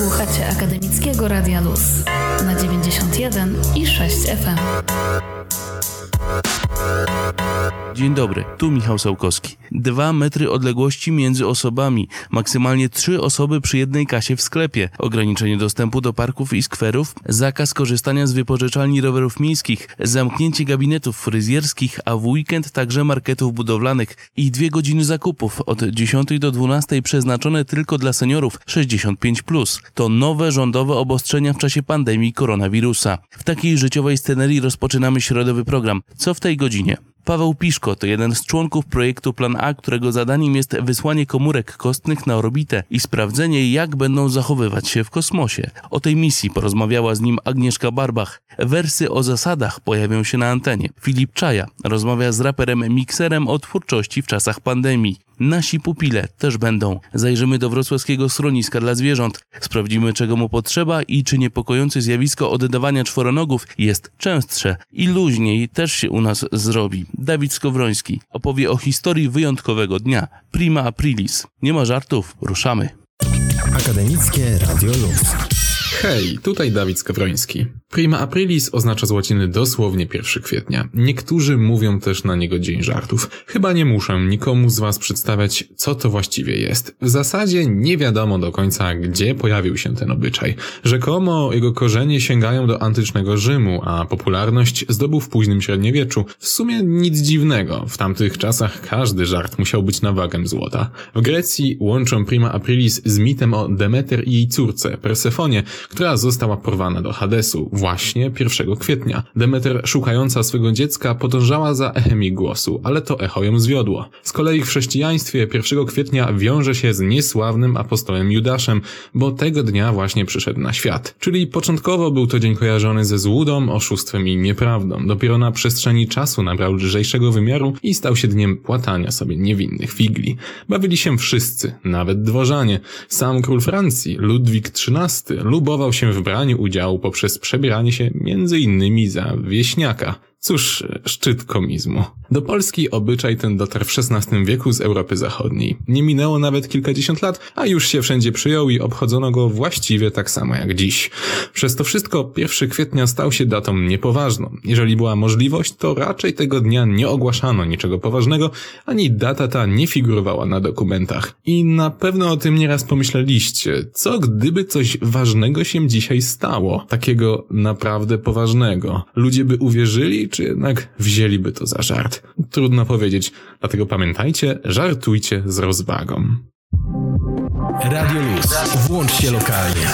Słuchacie Akademickiego Radia Luz na 91 i 6 FM. Dzień dobry, tu Michał Sałkowski. Dwa metry odległości między osobami, maksymalnie trzy osoby przy jednej kasie w sklepie, ograniczenie dostępu do parków i skwerów, zakaz korzystania z wypożyczalni rowerów miejskich, zamknięcie gabinetów fryzjerskich, a w weekend także marketów budowlanych i dwie godziny zakupów od 10 do 12 przeznaczone tylko dla seniorów 65+. To nowe rządowe obostrzenia w czasie pandemii koronawirusa. W takiej życiowej scenerii rozpoczynamy środowy program. Co w tej godzinie? Paweł Piszko to jeden z członków projektu Plan A, którego zadaniem jest wysłanie komórek kostnych na orbitę i sprawdzenie, jak będą zachowywać się w kosmosie. O tej misji porozmawiała z nim Agnieszka Barbach. Wersy o zasadach pojawią się na antenie. Filip Czaja rozmawia z raperem Mikserem o twórczości w czasach pandemii. Nasi pupile też będą. Zajrzymy do wrocławskiego schroniska dla zwierząt. Sprawdzimy, czego mu potrzeba i czy niepokojące zjawisko oddawania czworonogów jest częstsze i luźniej też się u nas zrobi. Dawid Skowroński opowie o historii wyjątkowego dnia. Prima Aprilis. Nie ma żartów, ruszamy. Akademickie Radio Luz. Hej, tutaj Dawid Skowroński. Prima Aprilis oznacza z łaciny dosłownie 1 kwietnia. Niektórzy mówią też na niego Dzień Żartów. Chyba nie muszę nikomu z Was przedstawiać, co to właściwie jest. W zasadzie nie wiadomo do końca, gdzie pojawił się ten obyczaj. Rzekomo jego korzenie sięgają do antycznego Rzymu, a popularność zdobył w późnym średniowieczu. W sumie nic dziwnego. W tamtych czasach każdy żart musiał być na wagę złota. W Grecji łączą Prima Aprilis z mitem o Demeter i jej córce, Persefonie, która została porwana do Hadesu właśnie 1 kwietnia. Demeter, szukająca swego dziecka, podążała za echem jej głosu, ale to echo ją zwiodło. Z kolei w chrześcijaństwie 1 kwietnia wiąże się z niesławnym apostołem Judaszem, bo tego dnia właśnie przyszedł na świat. Czyli początkowo był to dzień kojarzony ze złudą, oszustwem i nieprawdą. Dopiero na przestrzeni czasu nabrał lżejszego wymiaru i stał się dniem płatania sobie niewinnych figli. Bawili się wszyscy, nawet dworzanie. Sam król Francji, Ludwik XIII, lubował się w braniu udziału poprzez przebieranie się między innymi za wieśniaka. Cóż, szczyt komizmu. Do Polski obyczaj ten dotarł w XVI wieku z Europy Zachodniej. Nie minęło nawet kilkadziesiąt lat, a już się wszędzie przyjął i obchodzono go właściwie tak samo jak dziś. Przez to wszystko 1 kwietnia stał się datą niepoważną. Jeżeli była możliwość, to raczej tego dnia nie ogłaszano niczego poważnego, ani data ta nie figurowała na dokumentach. I na pewno o tym nieraz pomyśleliście. Co gdyby coś ważnego się dzisiaj stało? Takiego naprawdę poważnego. Ludzie by uwierzyli, czy jednak wzięliby to za żart? Trudno powiedzieć, dlatego pamiętajcie, żartujcie z rozwagą. Radio Luz. Włącz się lokalnie.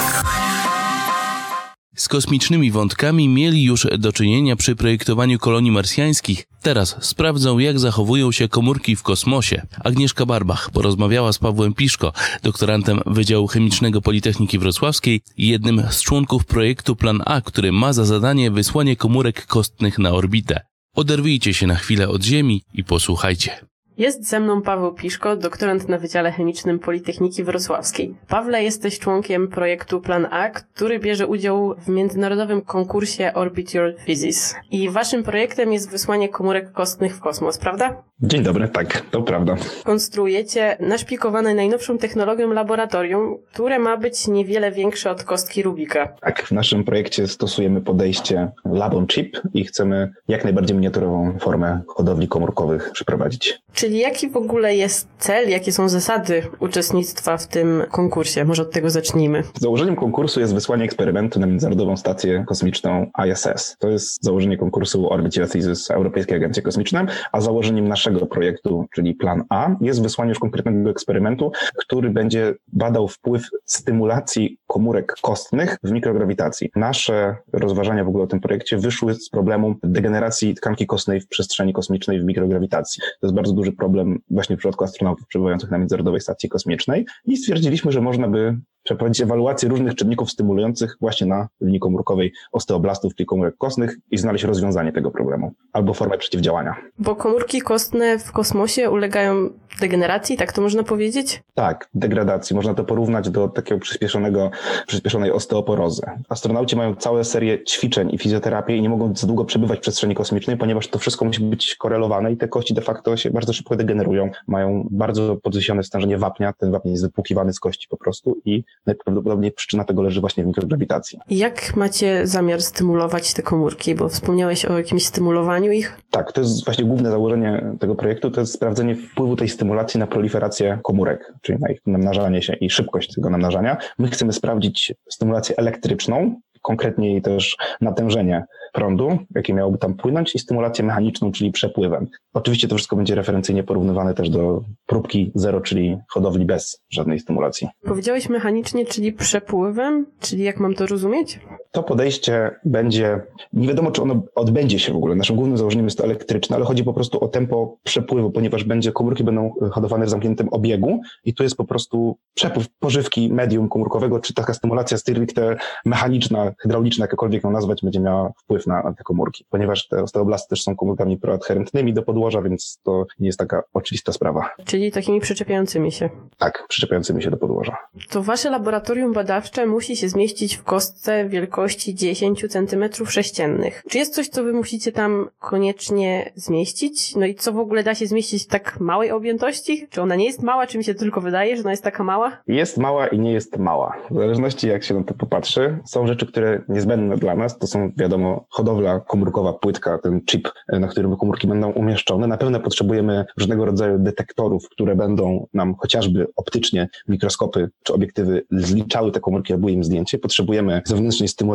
Z kosmicznymi wątkami mieli już do czynienia przy projektowaniu kolonii marsjańskich. Teraz sprawdzą, jak zachowują się komórki w kosmosie. Agnieszka Barbach porozmawiała z Pawłem Piszko, doktorantem Wydziału Chemicznego Politechniki Wrocławskiej i jednym z członków projektu Plan A, który ma za zadanie wysłanie komórek kostnych na orbitę. Oderwijcie się na chwilę od Ziemi i posłuchajcie. Jest ze mną Paweł Piszko, doktorant na Wydziale Chemicznym Politechniki Wrocławskiej. Pawle, jesteś członkiem projektu Plan A, który bierze udział w międzynarodowym konkursie Orbit Your Physics. I waszym projektem jest wysłanie komórek kostnych w kosmos, prawda? Dzień dobry, tak, to prawda. Konstruujecie naszpikowane najnowszą technologią laboratorium, które ma być niewiele większe od kostki Rubika. Tak, w naszym projekcie stosujemy podejście lab on chip i chcemy jak najbardziej miniaturową formę hodowli komórkowych przeprowadzić. Czyli jaki w ogóle jest cel, jakie są zasady uczestnictwa w tym konkursie? Może od tego zacznijmy. Założeniem konkursu jest wysłanie eksperymentu na Międzynarodową Stację Kosmiczną ISS. To jest założenie konkursu Orbit Thesis Europejskiej Agencji Kosmicznej, a założeniem naszego projektu, czyli Plan A, jest wysłanie już konkretnego eksperymentu, który będzie badał wpływ stymulacji komórek kostnych w mikrograwitacji. Nasze rozważania w ogóle o tym projekcie wyszły z problemu degeneracji tkanki kostnej w przestrzeni kosmicznej w mikrograwitacji. To jest bardzo duży problem właśnie w przypadku astronautów przebywających na Międzynarodowej Stacji Kosmicznej i stwierdziliśmy, że można by przeprowadzić ewaluację różnych czynników stymulujących właśnie na linii komórkowej osteoblastów, czyli komórek kostnych i znaleźć rozwiązanie tego problemu albo formę przeciwdziałania. Bo komórki kostne w kosmosie ulegają degeneracji, tak to można powiedzieć? Tak, degradacji. Można to porównać do takiego przyspieszonego, przyspieszonej osteoporozy. Astronauci mają całe serię ćwiczeń i fizjoterapię i nie mogą za długo przebywać w przestrzeni kosmicznej, ponieważ to wszystko musi być korelowane i te kości de facto się bardzo szybko degenerują, mają bardzo podniesione stężenie wapnia, ten wapń jest wypłukiwany z kości po prostu i najprawdopodobniej przyczyna tego leży właśnie w mikrograwitacji. Jak macie zamiar stymulować te komórki? Bo wspomniałeś o jakimś stymulowaniu ich. Tak, to jest właśnie główne założenie tego projektu, to jest sprawdzenie wpływu tej stymulacji na proliferację komórek, czyli na ich namnażanie się i szybkość tego namnażania. My chcemy sprawdzić stymulację elektryczną, konkretniej też natężenie prądu, jakie miałoby tam płynąć i stymulację mechaniczną, czyli przepływem. Oczywiście to wszystko będzie referencyjnie porównywane też do próbki zero, czyli hodowli bez żadnej stymulacji. Powiedziałeś mechanicznie, czyli przepływem? Czyli jak mam to rozumieć? To podejście będzie, nie wiadomo czy ono odbędzie się w ogóle. Naszym głównym założeniem jest to elektryczne, ale chodzi po prostu o tempo przepływu, ponieważ będzie komórki będą hodowane w zamkniętym obiegu i tu jest po prostu przepływ pożywki medium komórkowego, czy taka stymulacja stricte mechaniczna, hydrauliczna, jakakolwiek ją nazwać, będzie miała wpływ na, na te komórki, ponieważ te osteoblasty też są komórkami proadherentnymi do podłoża, więc to nie jest taka oczywista sprawa. Czyli takimi przyczepiającymi się. Tak, przyczepiającymi się do podłoża. To wasze laboratorium badawcze musi się zmieścić w kostce wielkości 10 cm sześciennych. Czy jest coś, co wy musicie tam koniecznie zmieścić? No i co w ogóle da się zmieścić w tak małej objętości? Czy ona nie jest mała, czy mi się tylko wydaje, że ona jest taka mała? Jest mała i nie jest mała. W zależności jak się na to popatrzy, są rzeczy, które niezbędne dla nas, to są wiadomo hodowla komórkowa, płytka, ten chip, na którym komórki będą umieszczone. Na pewno potrzebujemy różnego rodzaju detektorów, które będą nam chociażby optycznie mikroskopy czy obiektywy zliczały te komórki, robiły im zdjęcie. Potrzebujemy zewnętrznej stymulacji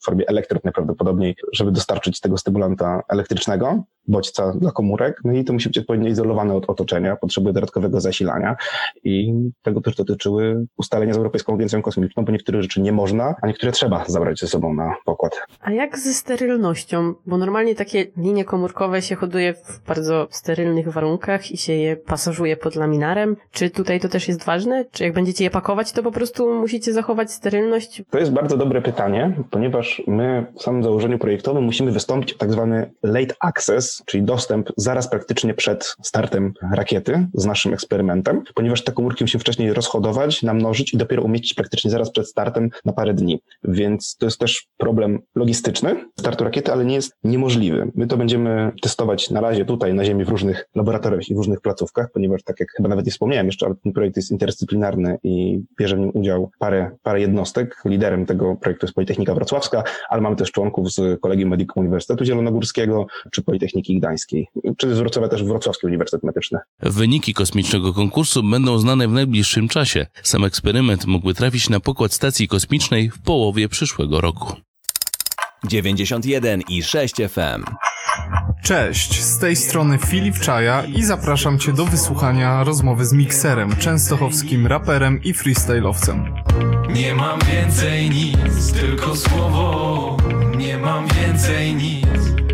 w formie elektrod najprawdopodobniej, żeby dostarczyć tego stymulanta elektrycznego bodźca dla komórek, no i to musi być odpowiednio izolowane od otoczenia, potrzebuje dodatkowego zasilania i tego też dotyczyły ustalenia z Europejską Agencją Kosmiczną, bo niektóre rzeczy nie można, a niektóre trzeba zabrać ze sobą na pokład. A jak ze sterylnością? Bo normalnie takie linie komórkowe się hoduje w bardzo sterylnych warunkach i się je pasażuje pod laminarem. Czy tutaj to też jest ważne? Czy jak będziecie je pakować, to po prostu musicie zachować sterylność? To jest bardzo dobre pytanie, ponieważ my w samym założeniu projektowym musimy wystąpić o tak zwany late access, czyli dostęp zaraz praktycznie przed startem rakiety z naszym eksperymentem, ponieważ te komórki musimy wcześniej rozhodować, namnożyć i dopiero umieścić praktycznie zaraz przed startem na parę dni. Więc to jest też problem logistyczny startu rakiety, ale nie jest niemożliwy. My to będziemy testować na razie tutaj na Ziemi w różnych laboratoriach i w różnych placówkach, ponieważ tak jak chyba nawet nie wspomniałem jeszcze, ale ten projekt jest interdyscyplinarny i bierze w nim udział parę, parę jednostek. Liderem tego projektu jest Politechnika Wrocławska, ale mamy też członków z Kolegium Medicum Uniwersytetu Zielonogórskiego czy Politechniki Gdańskiej, czy z Wrocławia też Wrocławski Uniwersytet Medyczny. Wyniki kosmicznego konkursu będą znane w najbliższym czasie. Sam eksperyment mógłby trafić na pokład stacji kosmicznej w połowie przyszłego roku. 91 i 6 FM. Cześć, z tej strony Filip Czaja i zapraszam Cię do wysłuchania rozmowy z Mikserem, częstochowskim raperem i freestyle'owcem. Nie mam więcej nic, tylko słowo. Nie mam więcej nic.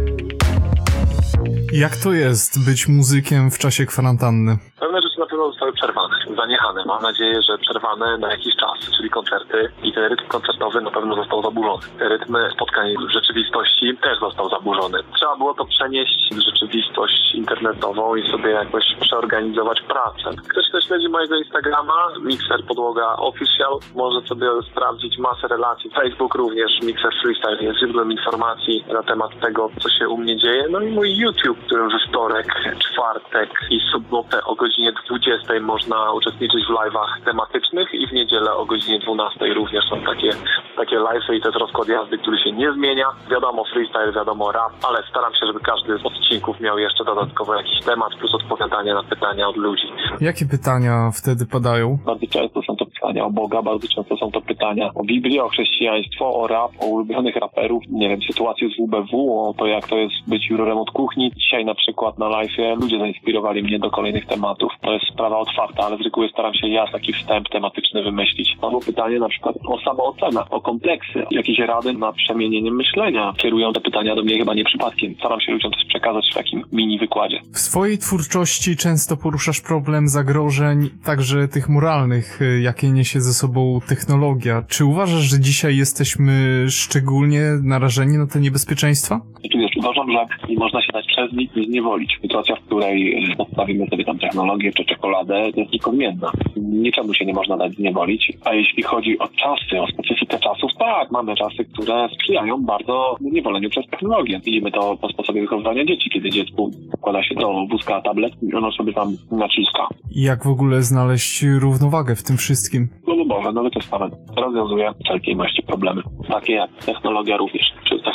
Jak to jest być muzykiem w czasie kwarantanny? Pewne rzeczy na pewno zostały przerwane, zaniechane. Mam nadzieję, że przerwane na jakiś czas, czyli koncerty i ten rytm koncertowy na pewno został zaburzony. Rytm spotkań w rzeczywistości też został zaburzony. Trzeba było to przenieść w rzeczywistość internetową i sobie jakoś przeorganizować pracę. Ktoś, kto śledzi mojego Instagrama, Mixer Podłoga Official, może sobie sprawdzić masę relacji. Facebook również, Mixer Freestyle jest źródłem informacji na temat tego, co się u mnie dzieje. No i mój YouTube, którym we wtorek, czwartek i sobotę o godzinie 20 można uczestniczyć w live'ach tematycznych i w niedzielę o godzinie 12 również są takie, takie live'y i to jest rozkład jazdy, który się nie zmienia. Wiadomo freestyle, wiadomo rap, ale staram się, żeby każdy z odcinków miał jeszcze dodatkowo jakiś temat plus odpowiadanie na pytania od ludzi. Jakie pytania wtedy padają? Bardzo często są to pytania o Boga, bardzo często są to pytania o Biblię, o chrześcijaństwo, o rap, o ulubionych raperów, nie wiem, sytuację z WBW, o to jak to jest być jurorem od kuchni. Dzisiaj na przykład na live ludzie zainspirowali mnie do kolejnych tematów. To jest sprawa otwarta, ale z reguły staram się ja taki wstęp tematyczny wymyślić. Albo pytanie na przykład o samoocenę, o kompleksy, jakieś rady na przemienienie myślenia. Kierują te pytania do mnie chyba nie przypadkiem. Staram się ludziom coś przekazać w takim mini wykładzie. W swojej twórczości często poruszasz problem zagrożeń, także tych moralnych, y, jakie niesie ze sobą technologia. Czy uważasz, że dzisiaj jesteśmy szczególnie narażeni na te niebezpieczeństwa? Uważam, że nie można się dać przez nic zniewolić. Sytuacja, w której y, postawimy sobie tam technologię czy czekoladę, to jest niepodmienna. Niczemu się nie można dać zniewolić. A jeśli chodzi o czasy, o specyfikę czasów, tak, mamy czasy, które sprzyjają bardzo niewoleniu przez technologię. Widzimy to po sposobie wychowywania dzieci, kiedy dziecku wkłada się do wózka tablet i ono sobie tam naciska. Jak w ogóle znaleźć równowagę w tym wszystkim? Słowo Nowy Testament rozwiązuje wszelkiej maści problemy. Takie jak technologia również,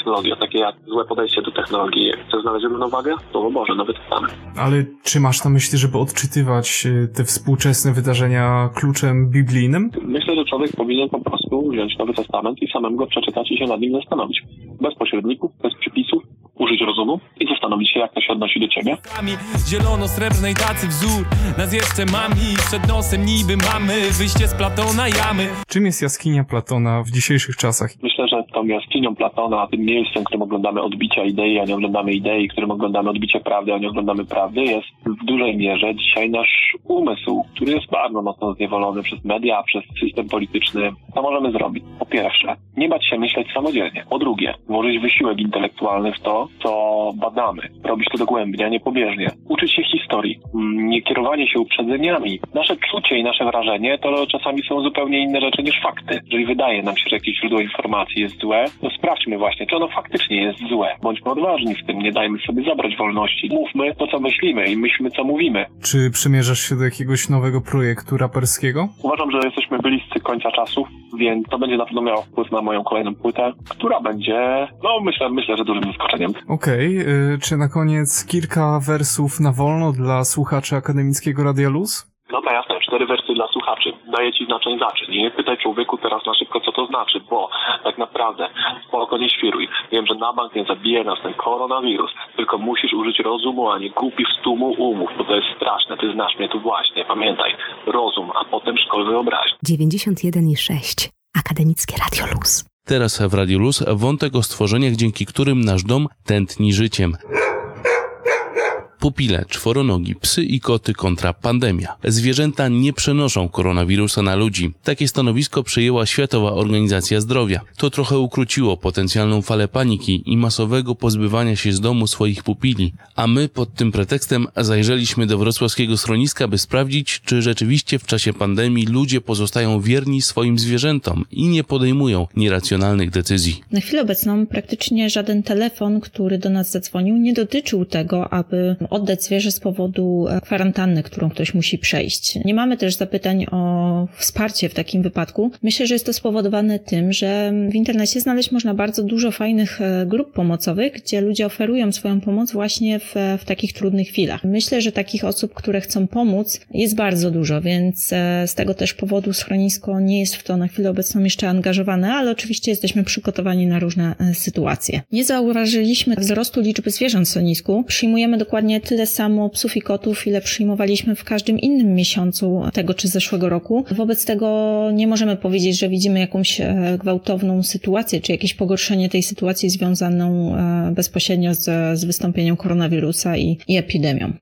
technologia, takie jak złe podejście do technologii. Chcesz znaleźć równowagę? Słowo Boże, Nowy Testament. Ale czy masz na myśli, żeby odczytywać e, te współczesne wydarzenia kluczem biblijnym? Myślę, że człowiek powinien po prostu wziąć Nowy Testament i samemu go przeczytać i się nad nim zastanowić. Bez pośredników, bez przypisów, użyć rozumu i zastanowić się, jak to się odnosi do ciebie. Zielono-srebrnej tacy wzór Nas jeszcze mam i przed nosem niby mamy Wyjście z Platona jamy Czym jest jaskinia Platona w dzisiejszych czasach? Myślę, że tą jaskinią Platona, tym miejscem, którym oglądamy odbicia idei, a nie oglądamy idei, którym oglądamy odbicie prawdy, a nie oglądamy prawdy, jest w dużej mierze dzisiaj nasz umysł, który jest bardzo mocno zniewolony przez media, przez system polityczny. Co możemy zrobić? Po pierwsze, nie bać się myśleć samodzielnie. Po drugie, włożyć wysiłek intelektualny w to, co badamy. Robić to dogłębnie, a nie pobieżnie. Uczyć się historii. Mm, Nie kierowanie się uprzedzeniami. Nasze czucie i nasze wrażenie to czasami są zupełnie inne rzeczy niż fakty. Jeżeli wydaje nam się, że jakieś źródło informacji jest złe, to sprawdźmy właśnie, czy ono faktycznie jest złe. Bądźmy odważni w tym, nie dajmy sobie zabrać wolności. Mówmy to, co myślimy i myślmy, co mówimy. Czy przymierzasz się do jakiegoś nowego projektu raperskiego? Uważam, że jesteśmy bliscy końca czasów, więc to będzie na pewno miało wpływ na moją kolejną płytę, która będzie, no myślę, myślę, że dużym zaskoczeniem. Okej, y, czy na koniec kilka wersów na wolno dla słuchaczy akademickiego Radia Luz? Dobra, jasne, cztery wersy dla słuchaczy. Daję ci znaczeń zaczyn. Nie pytaj człowieku teraz na szybko, co to znaczy, bo tak naprawdę spoko nie świruj. Wiem, że na bank nie zabije nas ten koronawirus, tylko musisz użyć rozumu, a nie głupich stumu umów, bo to jest straszne. Ty znasz mnie tu właśnie. Pamiętaj, rozum, a potem szkol wyobraźni. 91,6 Akademickie Radio Luz. Teraz w Radiu Luz wątek o stworzeniach, dzięki którym nasz dom tętni życiem. Pupile, czworonogi, psy i koty kontra pandemia. Zwierzęta nie przenoszą koronawirusa na ludzi. Takie stanowisko przyjęła Światowa Organizacja Zdrowia. To trochę ukróciło potencjalną falę paniki i masowego pozbywania się z domu swoich pupili. A my pod tym pretekstem zajrzeliśmy do wrocławskiego schroniska, by sprawdzić, czy rzeczywiście w czasie pandemii ludzie pozostają wierni swoim zwierzętom i nie podejmują nieracjonalnych decyzji. Na chwilę obecną praktycznie żaden telefon, który do nas zadzwonił, nie dotyczył tego, aby oddać zwierzę z powodu e, kwarantanny, którą ktoś musi przejść. Nie mamy też zapytań o wsparcie w takim wypadku. Myślę, że jest to spowodowane tym, że w internecie znaleźć można bardzo dużo fajnych e, grup pomocowych, gdzie ludzie oferują swoją pomoc właśnie w, w takich trudnych chwilach. Myślę, że takich osób, które chcą pomóc, jest bardzo dużo, więc e, z tego też powodu schronisko nie jest w to na chwilę obecną jeszcze angażowane, ale oczywiście jesteśmy przygotowani na różne e, sytuacje. Nie zauważyliśmy wzrostu liczby zwierząt w schronisku. Przyjmujemy dokładnie tyle samo psów i kotów, ile przyjmowaliśmy w każdym innym miesiącu tego czy zeszłego roku. Wobec tego nie możemy powiedzieć, że widzimy jakąś e, gwałtowną sytuację, czy jakieś pogorszenie tej sytuacji związaną e, bezpośrednio z, z wystąpieniem koronawirusa i, i epidemią.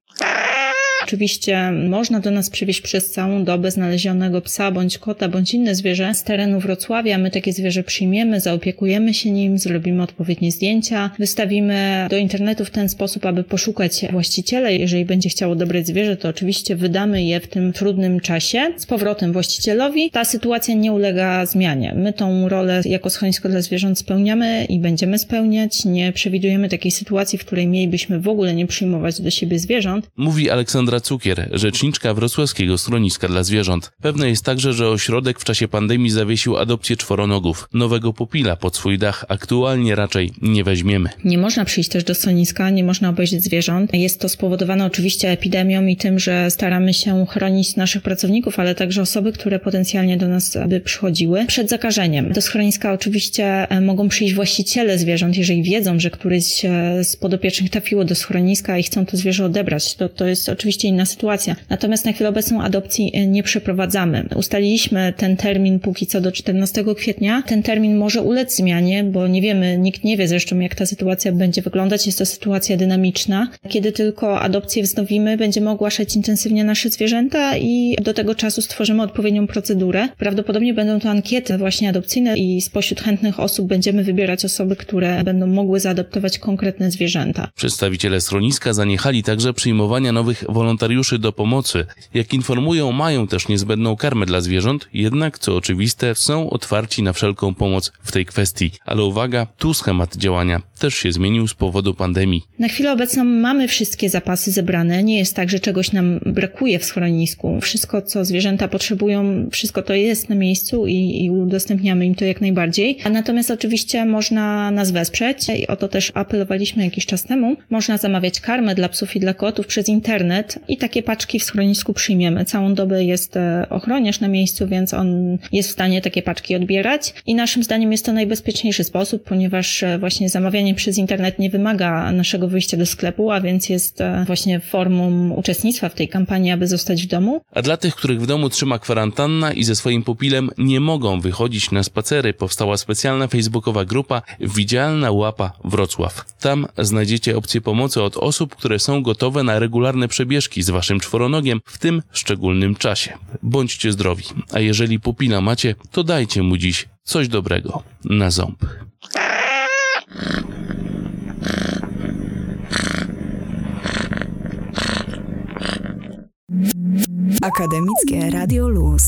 Oczywiście można do nas przywieźć przez całą dobę znalezionego psa bądź kota bądź inne zwierzę z terenu Wrocławia. My takie zwierzę przyjmiemy, zaopiekujemy się nim, zrobimy odpowiednie zdjęcia, wystawimy do internetu w ten sposób, aby poszukać właściciela. Jeżeli będzie chciało dobrać zwierzę, to oczywiście wydamy je w tym trudnym czasie z powrotem właścicielowi. Ta sytuacja nie ulega zmianie. My tą rolę jako schronisko dla zwierząt spełniamy i będziemy spełniać. Nie przewidujemy takiej sytuacji, w której mielibyśmy w ogóle nie przyjmować do siebie zwierząt. Mówi Aleksandra Cukier, rzeczniczka Wrocławskiego Schroniska dla Zwierząt. Pewne jest także, że ośrodek w czasie pandemii zawiesił adopcję czworonogów. Nowego pupila pod swój dach aktualnie raczej nie weźmiemy. Nie można przyjść też do schroniska, nie można obejrzeć zwierząt. Jest to spowodowane oczywiście epidemią i tym, że staramy się chronić naszych pracowników, ale także osoby, które potencjalnie do nas by przychodziły przed zakażeniem. Do schroniska oczywiście e, mogą przyjść właściciele zwierząt, jeżeli wiedzą, że któryś e, z podopiecznych trafiło do schroniska i chcą to zwierzę odebrać. To, to jest oczywiście inna sytuacja. Natomiast na chwilę obecną adopcji e, nie przeprowadzamy. Ustaliliśmy ten termin póki co do 14 kwietnia. Ten termin może ulec zmianie, bo nie wiemy, nikt nie wie zresztą, jak ta sytuacja będzie wyglądać. Jest to sytuacja dynamiczna. Kiedy tylko adopcję wznowimy, będziemy ogłaszać intensywnie nasze zwierzęta i do tego czasu stworzymy odpowiednią procedurę. Prawdopodobnie będą to ankiety właśnie adopcyjne i spośród chętnych osób będziemy wybierać osoby, które będą mogły zaadoptować konkretne zwierzęta. Przedstawiciele schroniska zaniechali także przyjmowania nowych wolontariuszy do pomocy. Jak informują, mają też niezbędną karmę dla zwierząt, jednak, co oczywiste, są otwarci na wszelką pomoc w tej kwestii. Ale uwaga, tu schemat działania też się zmienił z powodu pandemii. Na chwilę obecną mamy wszystkie zapasy zebrane. Nie jest tak, że czegoś nam brakuje w schronisku. Wszystko, co zwierzęta potrzebują, wszystko to jest na miejscu i, i udostępniamy im to jak najbardziej. A natomiast oczywiście można nas wesprzeć i o to też apelowaliśmy jakiś czas temu. Można zamawiać karmę dla psów i dla kotów przez internet i takie paczki w schronisku przyjmiemy. Całą dobę jest e, ochroniarz na miejscu, więc on jest w stanie takie paczki odbierać i naszym zdaniem jest to najbezpieczniejszy sposób, ponieważ e, właśnie zamawianie przez internet nie wymaga naszego wyjścia do sklepu, a więc jest e, właśnie formą uczestnictwa w tej kampanii, aby zostać w domu. A dla tych, których w domu trzyma kwarantanna i ze swoim pupilem nie mogą wychodzić na spacery, powstała specjalna facebookowa grupa Widzialna Łapa Wrocław. Tam znajdziecie opcję pomocy od osób, które są gotowe na regularne przebieżki z waszym czworonogiem w tym szczególnym czasie. Bądźcie zdrowi, a jeżeli pupila macie, to dajcie mu dziś coś dobrego na ząb. Akademickie Radio Luz.